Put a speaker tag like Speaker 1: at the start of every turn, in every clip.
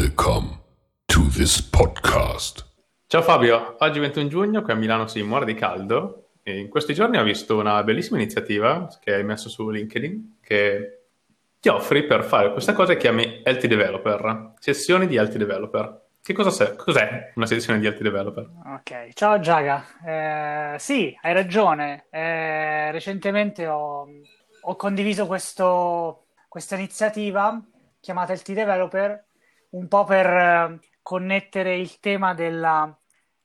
Speaker 1: Welcome to this podcast.
Speaker 2: Ciao Fabio, oggi 21 giugno qui a Milano si muore di caldo e in questi giorni ho visto una bellissima iniziativa che hai messo su LinkedIn che ti offri per fare questa cosa che chiami Healthy Developer, sessioni di Healthy Developer. Che cosa sei? Cos'è una sessione di Healthy Developer?
Speaker 3: Ok, ciao Giaga. Eh, sì, hai ragione. Eh, recentemente ho, ho condiviso questo, questa iniziativa chiamata Healthy Developer un po' per eh, connettere il tema della,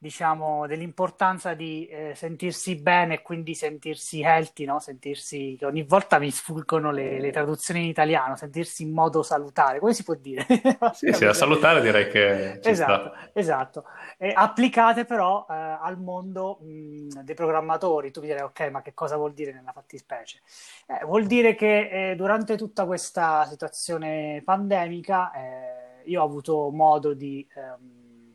Speaker 3: diciamo, dell'importanza di eh, sentirsi bene e quindi sentirsi healthy, no? sentirsi, ogni volta mi sfuggono le, le, traduzioni in italiano, sentirsi in modo salutare, come si può dire?
Speaker 2: sì, sì, a salutare direi che
Speaker 3: esatto,
Speaker 2: sta.
Speaker 3: Esatto, e applicate però eh, al mondo mh, dei programmatori, tu mi direi ok, ma che cosa vuol dire nella fattispecie? Eh, vuol dire che eh, durante tutta questa situazione pandemica eh, io ho avuto modo di um,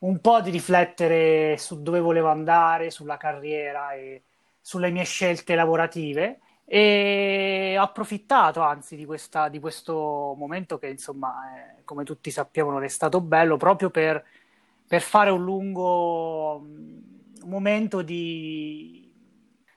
Speaker 3: un po' di riflettere su dove volevo andare, sulla carriera e sulle mie scelte lavorative e ho approfittato anzi di, questa, di questo momento che insomma eh, come tutti sappiamo non è stato bello proprio per, per fare un lungo um, momento di,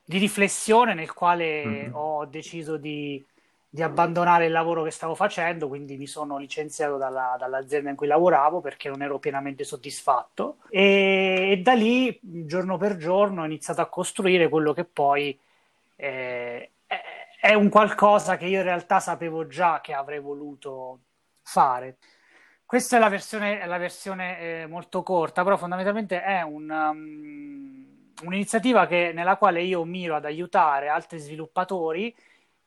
Speaker 3: di, riflessione nel quale mm-hmm. ho deciso di di abbandonare il lavoro che stavo facendo, quindi mi sono licenziato dalla, dall'azienda in cui lavoravo perché non ero pienamente soddisfatto e, e, da lì giorno per giorno ho iniziato a costruire quello che poi eh, è un qualcosa che io in realtà sapevo già che avrei voluto fare. Questa è la versione, è la versione eh, molto corta, però fondamentalmente è un, um, un'iniziativa che, nella quale io miro ad aiutare altri sviluppatori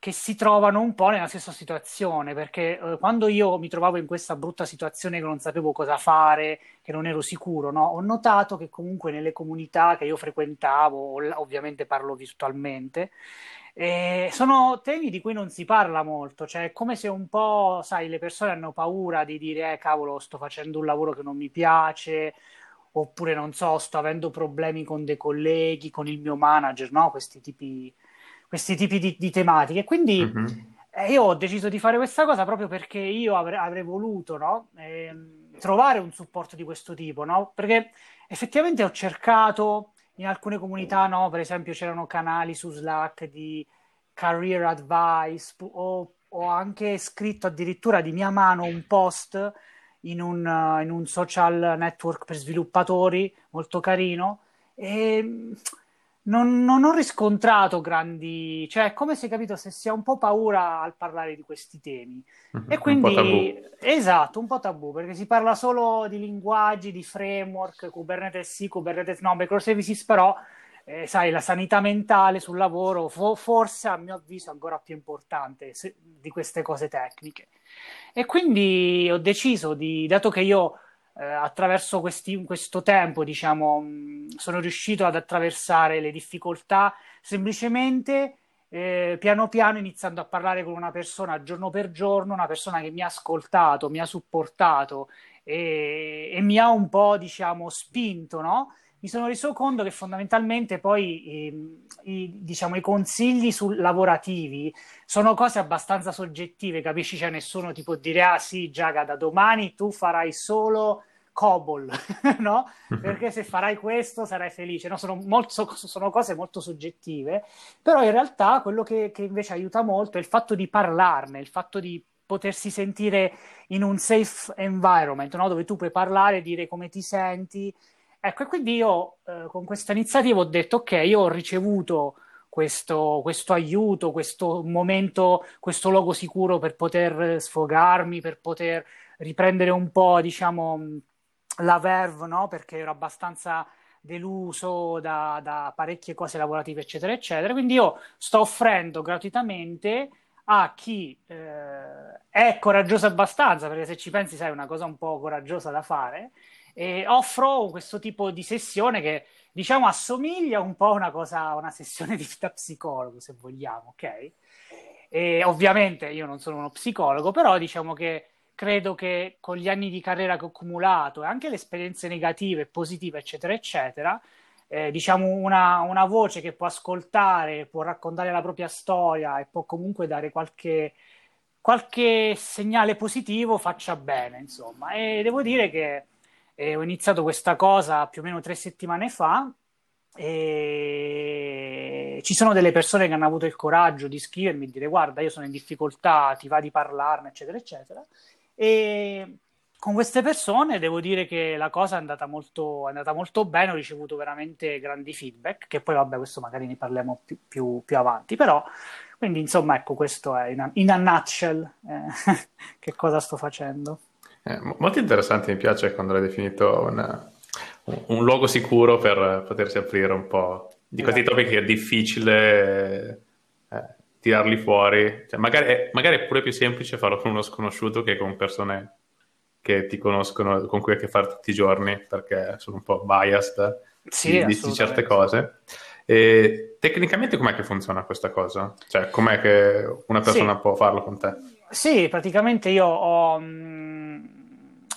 Speaker 3: che si trovano un po' nella stessa situazione, perché eh, quando io mi trovavo in questa brutta situazione che non sapevo cosa fare, che non ero sicuro, no? ho notato che comunque nelle comunità che io frequentavo, ovviamente parlo virtualmente, eh, sono temi di cui non si parla molto, cioè è come se un po', sai, le persone hanno paura di dire, eh cavolo, sto facendo un lavoro che non mi piace, oppure non so, sto avendo problemi con dei colleghi, con il mio manager, no? Questi tipi questi tipi di, di tematiche. Quindi mm-hmm. eh, io ho deciso di fare questa cosa proprio perché io avrei, avrei voluto no? eh, trovare un supporto di questo tipo, no? perché effettivamente ho cercato in alcune comunità, no? per esempio c'erano canali su Slack di career advice, ho, ho anche scritto addirittura di mia mano un post in un, in un social network per sviluppatori molto carino. E non, non, ho riscontrato grandi, cioè è come se capito se si ha un po' paura al parlare di questi temi.
Speaker 2: Mm-hmm,
Speaker 3: e quindi, esatto, un po' tabù, perché si parla solo di linguaggi, di framework, Kubernetes sì, Kubernetes no, microservices però, eh, sai, la sanità mentale sul lavoro, fo- forse a mio avviso è ancora più importante se- di queste cose tecniche. E quindi ho deciso di, dato che io eh, attraverso questi, questo tempo, diciamo, mh, sono riuscito ad attraversare le difficoltà semplicemente eh, piano piano iniziando a parlare con una persona giorno per giorno, una persona che mi ha ascoltato, mi ha supportato e, e mi ha un po', diciamo, spinto, no? Mi sono reso conto che fondamentalmente poi eh, i, diciamo, i consigli sul, lavorativi sono cose abbastanza soggettive, capisci? Cioè nessuno ti può dire, ah sì, Giaga, da domani tu farai solo COBOL, no? Perché se farai questo sarai felice, no? Sono, molto, sono cose molto soggettive, però in realtà quello che, che invece aiuta molto è il fatto di parlarne, il fatto di potersi sentire in un safe environment, no? dove tu puoi parlare, dire come ti senti, Ecco, e quindi io eh, con questa iniziativa ho detto, ok, io ho ricevuto questo, questo, aiuto, questo momento, questo luogo sicuro per poter sfogarmi, per poter riprendere un po', diciamo, la verve, no? Perché ero abbastanza deluso da, da parecchie cose lavorative, eccetera, eccetera. Quindi io sto offrendo gratuitamente a chi eh, è coraggioso abbastanza, perché se ci pensi, sai, è una cosa un po' coraggiosa da fare, e offro questo tipo di sessione che diciamo assomiglia un po' a una cosa, una sessione di, da psicologo, se vogliamo, ok? E ovviamente io non sono uno psicologo, però diciamo che credo che con gli anni di carriera che ho accumulato e anche le esperienze negative, positive, eccetera, eccetera, eh, diciamo una, una, voce che può ascoltare, può raccontare la propria storia e può comunque dare qualche qualche segnale positivo faccia bene, insomma. E devo dire che eh, ho iniziato questa cosa più o meno tre settimane fa e ci sono delle persone che hanno avuto il coraggio di scrivermi e dire guarda io sono in difficoltà, ti va di parlarne eccetera eccetera e con queste persone devo dire che la cosa è andata molto, è andata molto bene, ho ricevuto veramente grandi feedback, che poi vabbè questo magari ne parliamo più, più, più avanti, però quindi insomma ecco questo è in a, in a nutshell eh, che cosa sto facendo.
Speaker 2: Eh, molto interessante, mi piace quando l'hai definito una, un, un, luogo sicuro per potersi aprire un po' di questi esatto. topic che è difficile eh, tirarli fuori, cioè, magari, magari è pure più semplice farlo con uno sconosciuto che con persone che ti conoscono, con cui hai a che fare tutti i giorni, perché sono un po' biased sì, di, di certe cose. E tecnicamente com'è che funziona questa cosa? Cioè, com'è che una persona sì. può farlo con te?
Speaker 3: Sì, praticamente io ho, mm,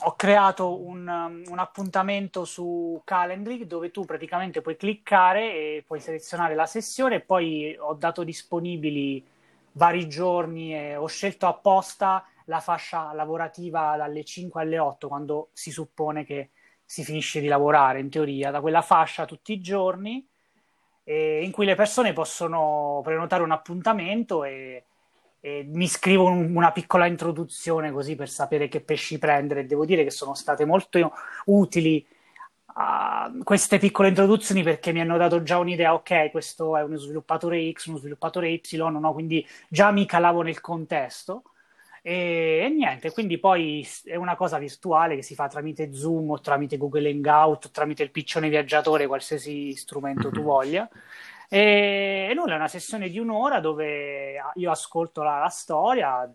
Speaker 3: ho creato un, un, appuntamento su Calendly dove tu praticamente puoi cliccare e puoi selezionare la sessione e poi ho dato disponibili vari giorni e ho scelto apposta la fascia lavorativa dalle 5 alle 8, quando si suppone che si finisce di lavorare, in teoria, da quella fascia tutti i giorni, eh, in cui le persone possono prenotare un appuntamento e, e mi scrivo un, una piccola introduzione così per sapere che pesci prendere. Devo dire che sono state molto utili uh, queste piccole introduzioni perché mi hanno dato già un'idea, ok, questo è uno sviluppatore X, uno sviluppatore Y, no? quindi già mi calavo nel contesto. E, e, niente, quindi poi è una cosa virtuale che si fa tramite Zoom o tramite Google Hangout, o tramite il piccione viaggiatore, qualsiasi strumento tu mhm. voglia. E, e nulla, è una sessione di un'ora dove io ascolto la, la storia,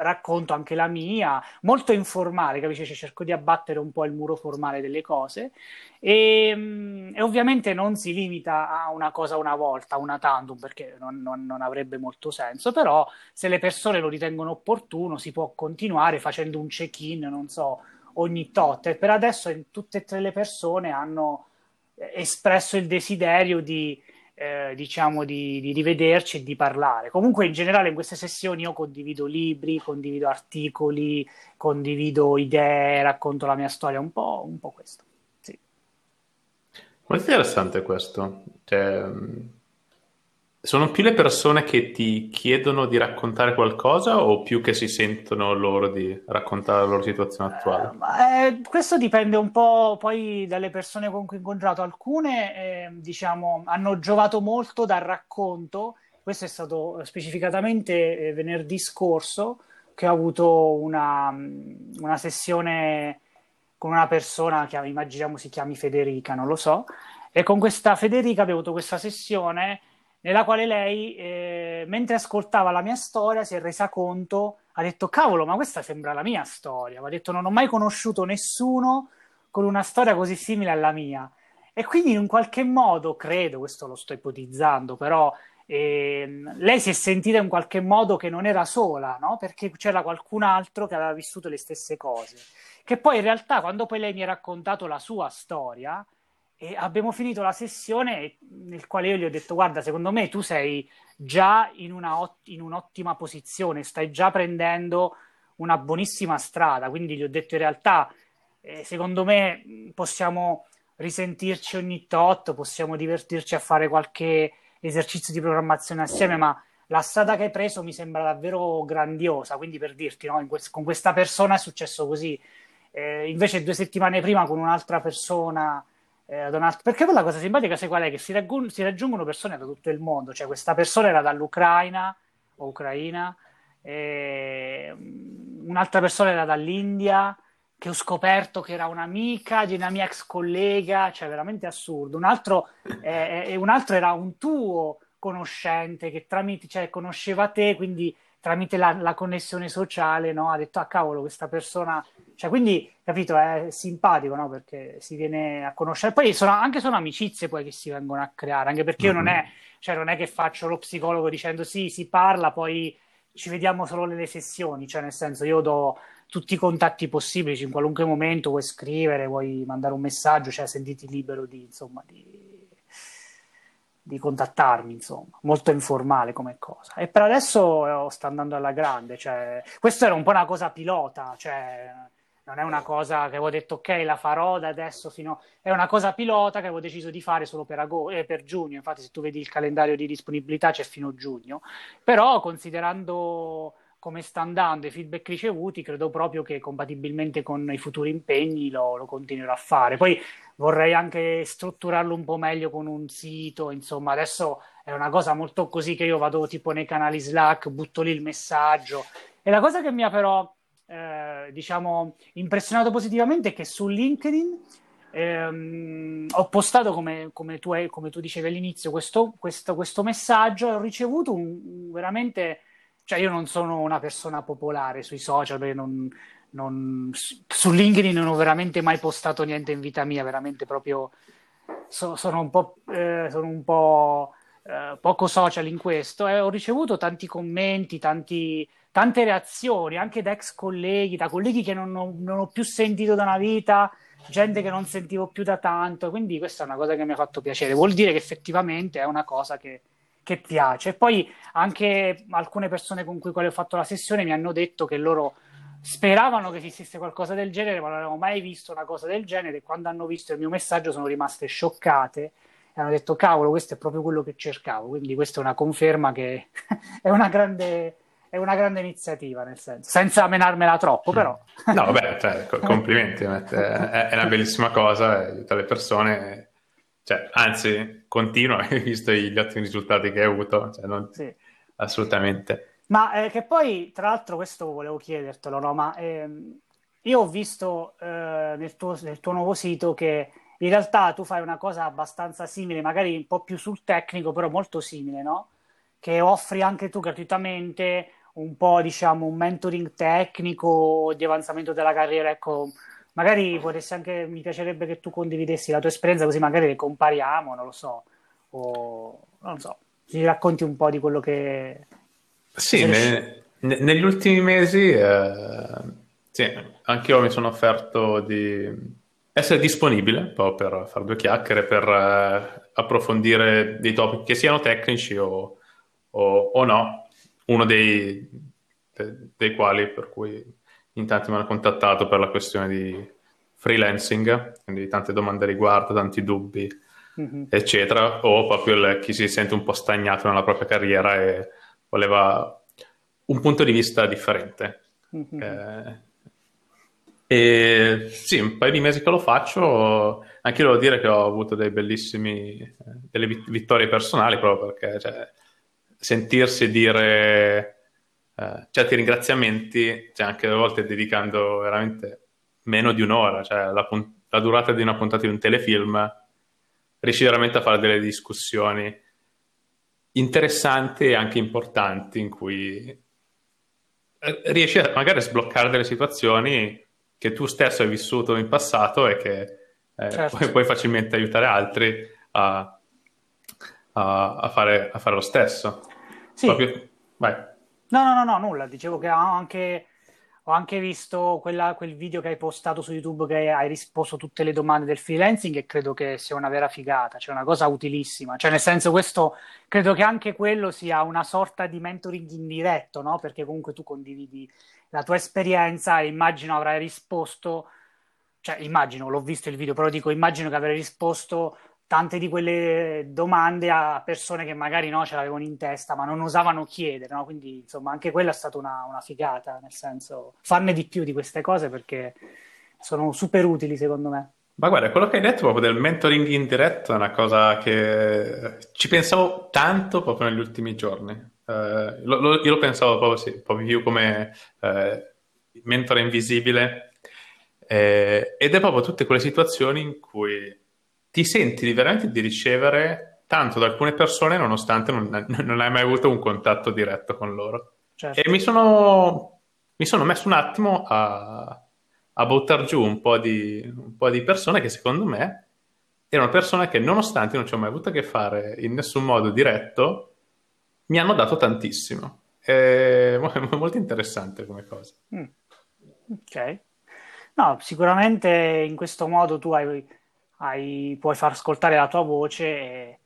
Speaker 3: racconto anche la mia, molto informale, capisci? Cioè, cerco di abbattere un po' il muro formale delle cose e, mm, e, ovviamente non si limita a una cosa una volta, una tantum, perché non, non, non, avrebbe molto senso, però se le persone lo ritengono opportuno si può continuare facendo un check-in, non so, ogni tot. E per adesso tutte e tre le persone hanno espresso il desiderio di eh, diciamo di, di, rivederci e di parlare. Comunque in generale in queste sessioni io condivido libri, condivido articoli, condivido idee, racconto la mia storia, un po', un po questo. Sì.
Speaker 2: Molto interessante questo. Cioè, sono più le persone che ti chiedono di raccontare qualcosa o più che si sentono loro di raccontare la loro situazione attuale?
Speaker 3: Eh, eh, questo dipende un po' poi dalle persone con cui ho incontrato. Alcune, eh, diciamo, hanno giovato molto dal racconto. Questo è stato specificatamente eh, venerdì scorso che ho avuto una, una sessione con una persona che immaginiamo si chiami Federica, non lo so. E con questa Federica abbiamo avuto questa sessione nella quale lei, eh, mentre ascoltava la mia storia, si è resa conto, ha detto, cavolo, ma questa sembra la mia storia. Ha detto, non ho mai conosciuto nessuno con una storia così simile alla mia. E quindi in un qualche modo, credo, questo lo sto ipotizzando, però eh, lei si è sentita in qualche modo che non era sola, no? Perché c'era qualcun altro che aveva vissuto le stesse cose. Che poi in realtà, quando poi lei mi ha raccontato la sua storia, e abbiamo finito la sessione nel quale io gli ho detto guarda secondo me tu sei già in, ot- in un'ottima posizione stai già prendendo una buonissima strada. Quindi gli ho detto in realtà eh, secondo me possiamo risentirci ogni tot possiamo divertirci a fare qualche esercizio di programmazione assieme ma la strada che hai preso mi sembra davvero grandiosa. Quindi per dirti no, que- con questa persona è successo così. Eh, invece due settimane prima con un'altra persona perché poi la cosa simpatica sai qual è? Che si, raggiung- si, raggiungono persone da tutto il mondo, cioè questa persona era dall'Ucraina o Ucraina, eh, un'altra persona era dall'India, che ho scoperto che era un'amica di una mia ex collega, cioè veramente assurdo. Un altro, eh, un altro era un tuo conoscente che tramite, cioè conosceva te, quindi tramite la, la connessione sociale, no? ha detto, ah cavolo, questa persona cioè, quindi, capito, è simpatico, no? Perché si viene a conoscere. Poi sono, anche sono amicizie poi che si vengono a creare, anche perché mm-hmm. io non è, cioè, non è che faccio lo psicologo dicendo sì, si parla, poi ci vediamo solo nelle sessioni, cioè nel senso io do tutti i contatti possibili, in qualunque momento vuoi scrivere, vuoi mandare un messaggio, cioè sentiti libero di, insomma, di, di contattarmi, insomma, molto informale come cosa. E per adesso sta andando alla grande, cioè, questo era un po' una cosa pilota, cioè, non è una cosa che avevo detto ok, la farò da adesso fino... È una cosa pilota che avevo deciso di fare solo per, agosto, eh, per giugno, infatti se tu vedi il calendario di disponibilità c'è fino a giugno, però considerando come sta andando i feedback ricevuti, credo proprio che compatibilmente con i futuri impegni lo, lo, continuerò a fare. Poi vorrei anche strutturarlo un po' meglio con un sito, insomma, adesso è una cosa molto così che io vado tipo nei canali Slack, butto lì il messaggio. E la cosa che mi ha però, eh, diciamo, impressionato positivamente è che su LinkedIn ehm, ho postato, come, come, tu, come, tu, dicevi all'inizio, questo, questo, questo messaggio e ho ricevuto un, veramente cioè io non sono una persona popolare sui social non, non, su LinkedIn non ho veramente mai postato niente in vita mia, veramente proprio so, sono un po', eh, sono un po' eh, poco social in questo e ho ricevuto tanti commenti, tanti, tante reazioni anche da ex colleghi, da colleghi che non ho, non ho più sentito da una vita gente che non sentivo più da tanto, quindi questa è una cosa che mi ha fatto piacere. Vuol dire che effettivamente è una cosa che, che piace. E poi anche alcune persone con cui ho fatto la sessione mi hanno detto che loro speravano che esistesse qualcosa del genere, ma non avevano mai visto una cosa del genere. Quando hanno visto il mio messaggio sono rimaste scioccate e hanno detto: Cavolo, questo è proprio quello che cercavo. Quindi, questa è una conferma che è una grande. È una grande iniziativa, nel senso, senza menarmela troppo, però.
Speaker 2: No, vabbè, cioè, complimenti, è una bellissima cosa, aiuta le persone cioè, anzi, continua, visto gli ottimi risultati che hai avuto, cioè non... sì. assolutamente.
Speaker 3: Ma eh, che poi, tra l'altro, questo volevo chiedertelo, no? Ma ehm, io ho visto eh, nel, tuo, nel tuo nuovo sito che in realtà tu fai una cosa abbastanza simile, magari un po' più sul tecnico, però molto simile, no? Che offri anche tu gratuitamente un po', diciamo, un mentoring tecnico di avanzamento della carriera, ecco, magari potresti anche, mi piacerebbe che tu condividessi la tua esperienza così magari le compariamo, non lo so, o non so, ci racconti un po' di quello che...
Speaker 2: Sì, ne, ne, negli ultimi mesi eh, sì, anche io mi sono offerto di essere disponibile proprio per fare due chiacchiere, per eh, approfondire dei topic che siano tecnici o, o, o no, uno dei, de, dei quali per cui in tanti mi hanno contattato per la questione di freelancing, quindi tante domande a riguardo, tanti dubbi, mm-hmm. eccetera, o proprio il, chi si sente un po' stagnato nella propria carriera e voleva un punto di vista differente. Mm-hmm. Eh, e sì, un paio di mesi che lo faccio, anche io devo dire che ho avuto dei bellissimi, delle vittorie personali proprio perché cioè, sentirsi dire eh, certi ringraziamenti, cioè anche a volte dedicando veramente meno di un'ora, cioè la, la, durata di una puntata di un telefilm, riesci veramente a fare delle discussioni interessanti e anche importanti in cui eh, riesci a magari a sbloccare delle situazioni che tu stesso hai vissuto in passato e che eh, certo. puoi, puoi, facilmente aiutare altri a, a, a, fare, a fare, lo stesso.
Speaker 3: Sì. Proprio... No, no, no, no, nulla. Dicevo che ho anche, ho anche visto quella, quel video che hai postato su YouTube che hai risposto a tutte le domande del freelancing e credo che sia una vera figata, cioè una cosa utilissima. Cioè, nel senso, questo credo che anche quello sia una sorta di mentoring indiretto, no? Perché comunque tu condividi la tua esperienza e immagino avrai risposto, cioè immagino, l'ho visto il video, però dico immagino che avrai risposto tante di quelle domande a persone che magari no, ce l'avevano in testa, ma non osavano chiedere, no? Quindi, insomma, anche quella è stata una, una, figata, nel senso, farne di più di queste cose perché sono super utili, secondo me.
Speaker 2: Ma guarda, quello che hai detto proprio del mentoring in diretto è una cosa che ci pensavo tanto proprio negli ultimi giorni. Uh, lo, lo, io lo pensavo proprio, sì, proprio più come uh, mentore invisibile eh, ed è proprio tutte quelle situazioni in cui ti senti veramente di ricevere tanto da alcune persone nonostante non, non hai mai avuto un contatto diretto con loro. Certo. E mi sono, mi sono, messo un attimo a, a buttare giù un po, di, un po' di persone che secondo me erano persone che nonostante non ci ho mai avuto a che fare in nessun modo diretto, mi hanno dato tantissimo. È molto interessante come cosa. Mm.
Speaker 3: Ok. No, sicuramente in questo modo tu hai hai, puoi far ascoltare la tua voce e,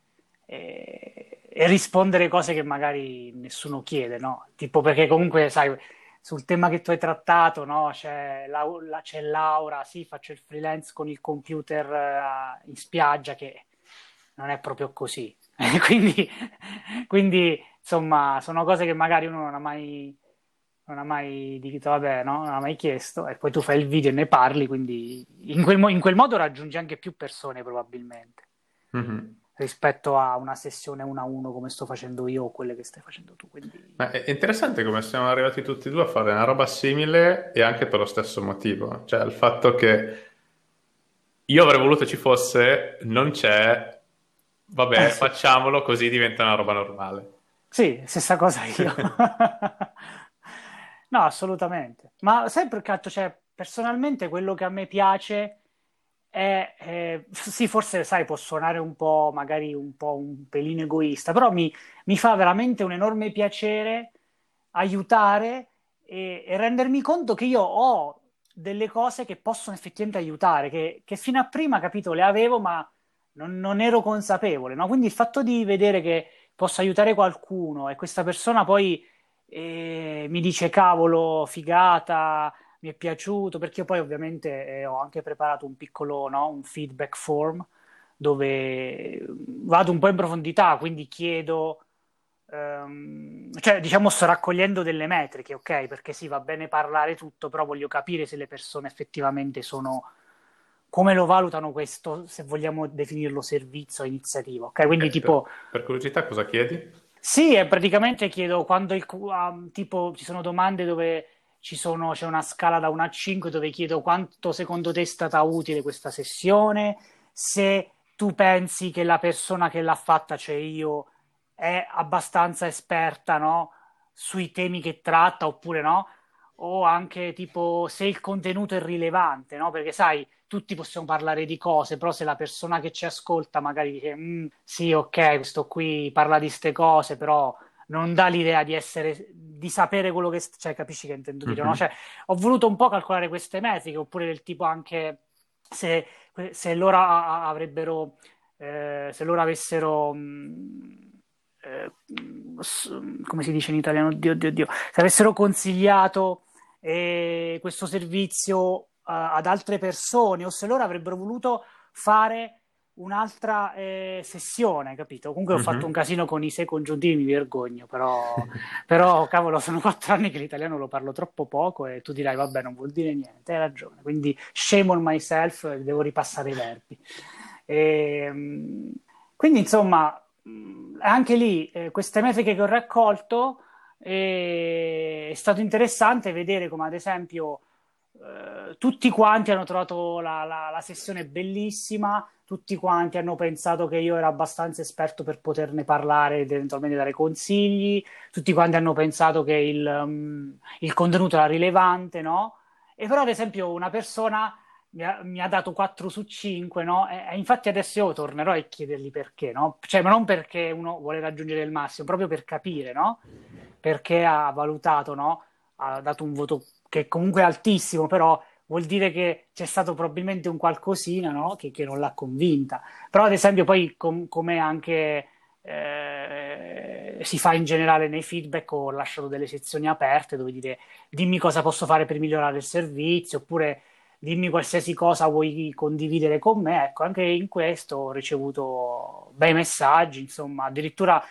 Speaker 3: e, e rispondere cose che magari nessuno chiede, no? Tipo perché comunque, sai, sul tema che tu hai trattato, no? C'è, la, la, c'è Laura, sì, faccio il freelance con il computer uh, in spiaggia, che non è proprio così. quindi, quindi, insomma, sono cose che magari uno non ha mai, non ha mai detto, vabbè, no? non ha mai chiesto, e poi tu fai il video e ne parli, quindi in quel, in quel modo raggiungi anche più persone probabilmente. Mm-hmm rispetto a una sessione uno a uno come sto facendo io o quelle che stai facendo tu. Quindi...
Speaker 2: Ma è interessante come siamo arrivati tutti e due a fare una roba simile e anche per lo stesso motivo, cioè il fatto che io avrei voluto ci fosse, non c'è, vabbè, eh sì. facciamolo così diventa una roba normale.
Speaker 3: Sì, stessa cosa io. no, assolutamente. Ma sempre perché, cioè, personalmente quello che a me piace è, eh, sì, forse sai, può suonare un po', magari un po' un pelino egoista, però mi, mi fa veramente un enorme piacere aiutare e, e, rendermi conto che io ho delle cose che possono effettivamente aiutare, che, che fino a prima, capito, le avevo, ma non, non ero consapevole, no? Quindi il fatto di vedere che posso aiutare qualcuno e questa persona poi eh, mi dice cavolo, figata, mi è piaciuto, perché io poi ovviamente eh, ho anche preparato un piccolo no, un feedback form dove vado un po' in profondità, quindi chiedo, um, cioè diciamo sto raccogliendo delle metriche, ok? Perché sì, va bene parlare tutto, però voglio capire se le persone effettivamente sono come lo valutano questo, se vogliamo definirlo servizio o iniziativa, ok? Quindi eh, tipo...
Speaker 2: Per, per, curiosità cosa chiedi?
Speaker 3: Sì, praticamente chiedo quando il, um, tipo ci sono domande dove sono, c'è una scala da 1 a 5 dove chiedo quanto secondo te è stata utile questa sessione, se tu pensi che la persona che l'ha fatta, cioè io, è abbastanza esperta no? sui temi che tratta oppure no, o anche tipo se il contenuto è rilevante, no? perché sai, tutti possiamo parlare di cose, però se la persona che ci ascolta magari dice mm, sì, ok, questo qui parla di queste cose, però non dà l'idea di essere di sapere quello che cioè capisci che intendo dire mm-hmm. no? Cioè, ho voluto un po' calcolare queste metriche oppure del tipo anche se, se loro avrebbero eh, se loro avessero mh, eh, come si dice in italiano oddio, oddio, oddio, se avessero consigliato eh, questo servizio ad altre persone o se loro avrebbero voluto fare un'altra eh, sessione, capito? Comunque ho mm-hmm. fatto un casino con i sei congiuntivi, mi vergogno, però, però cavolo, sono quattro anni che l'italiano lo parlo troppo poco e tu dirai, vabbè, non vuol dire niente, hai ragione. Quindi shame on myself, devo ripassare i verbi. E, ehm, quindi, insomma, anche lì, eh, queste metriche che ho raccolto, eh, è stato interessante vedere come, ad esempio, eh, tutti quanti hanno trovato la, la, la sessione bellissima, tutti quanti hanno pensato che io ero abbastanza esperto per poterne parlare ed eventualmente dare consigli, tutti quanti hanno pensato che il, um, il contenuto era rilevante, no? E però, ad esempio, una persona mi ha, mi ha dato 4 su 5, no? E, infatti adesso io tornerò a chiedergli perché, no? Cioè, ma non perché uno vuole raggiungere il massimo, proprio per capire, no? Perché ha valutato, no? Ha dato un voto che comunque è altissimo, però vuol dire che c'è stato probabilmente un qualcosina no? che, che, non l'ha convinta. Però, ad esempio, poi com- come anche eh, si fa in generale nei feedback, ho lasciato delle sezioni aperte dove dire dimmi cosa posso fare per migliorare il servizio, oppure dimmi qualsiasi cosa vuoi condividere con me. Ecco, anche in questo ho ricevuto bei messaggi, insomma, addirittura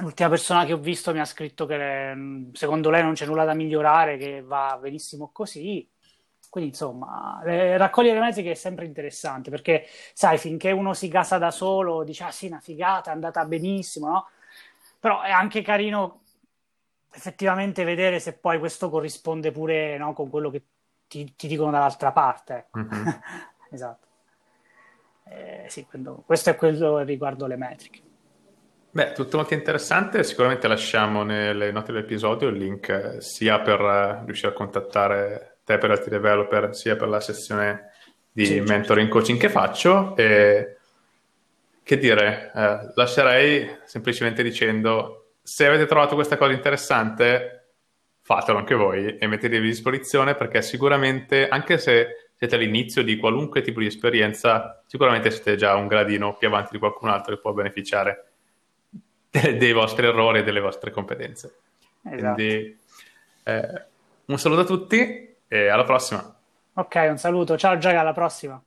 Speaker 3: l'ultima persona che ho visto mi ha scritto che secondo lei non c'è nulla da migliorare, che va benissimo così. Quindi, insomma, eh, raccogliere metriche è sempre interessante perché, sai, finché uno si casa da solo, dice, ah sì, una figata, è andata benissimo, no? Però è anche carino effettivamente vedere se poi questo corrisponde pure no, con quello che ti, ti, dicono dall'altra parte. Mm-hmm. esatto. Eh, sì, questo è quello riguardo le metriche.
Speaker 2: Beh, tutto molto interessante. Sicuramente lasciamo nelle note dell'episodio il link eh, sia per uh, riuscire a contattare te per altri developer, sia per la sessione di sì, mentoring certo. coaching che faccio. E che dire, eh, lascerei semplicemente dicendo: se avete trovato questa cosa interessante, fatelo anche voi e mettetevi a disposizione perché sicuramente, anche se siete all'inizio di qualunque tipo di esperienza, sicuramente siete già un gradino più avanti di qualcun altro che può beneficiare dei vostri errori e delle vostre competenze. Esatto. Quindi eh, un saluto a tutti e alla prossima.
Speaker 3: Ok, un saluto. Ciao Giaga, alla prossima.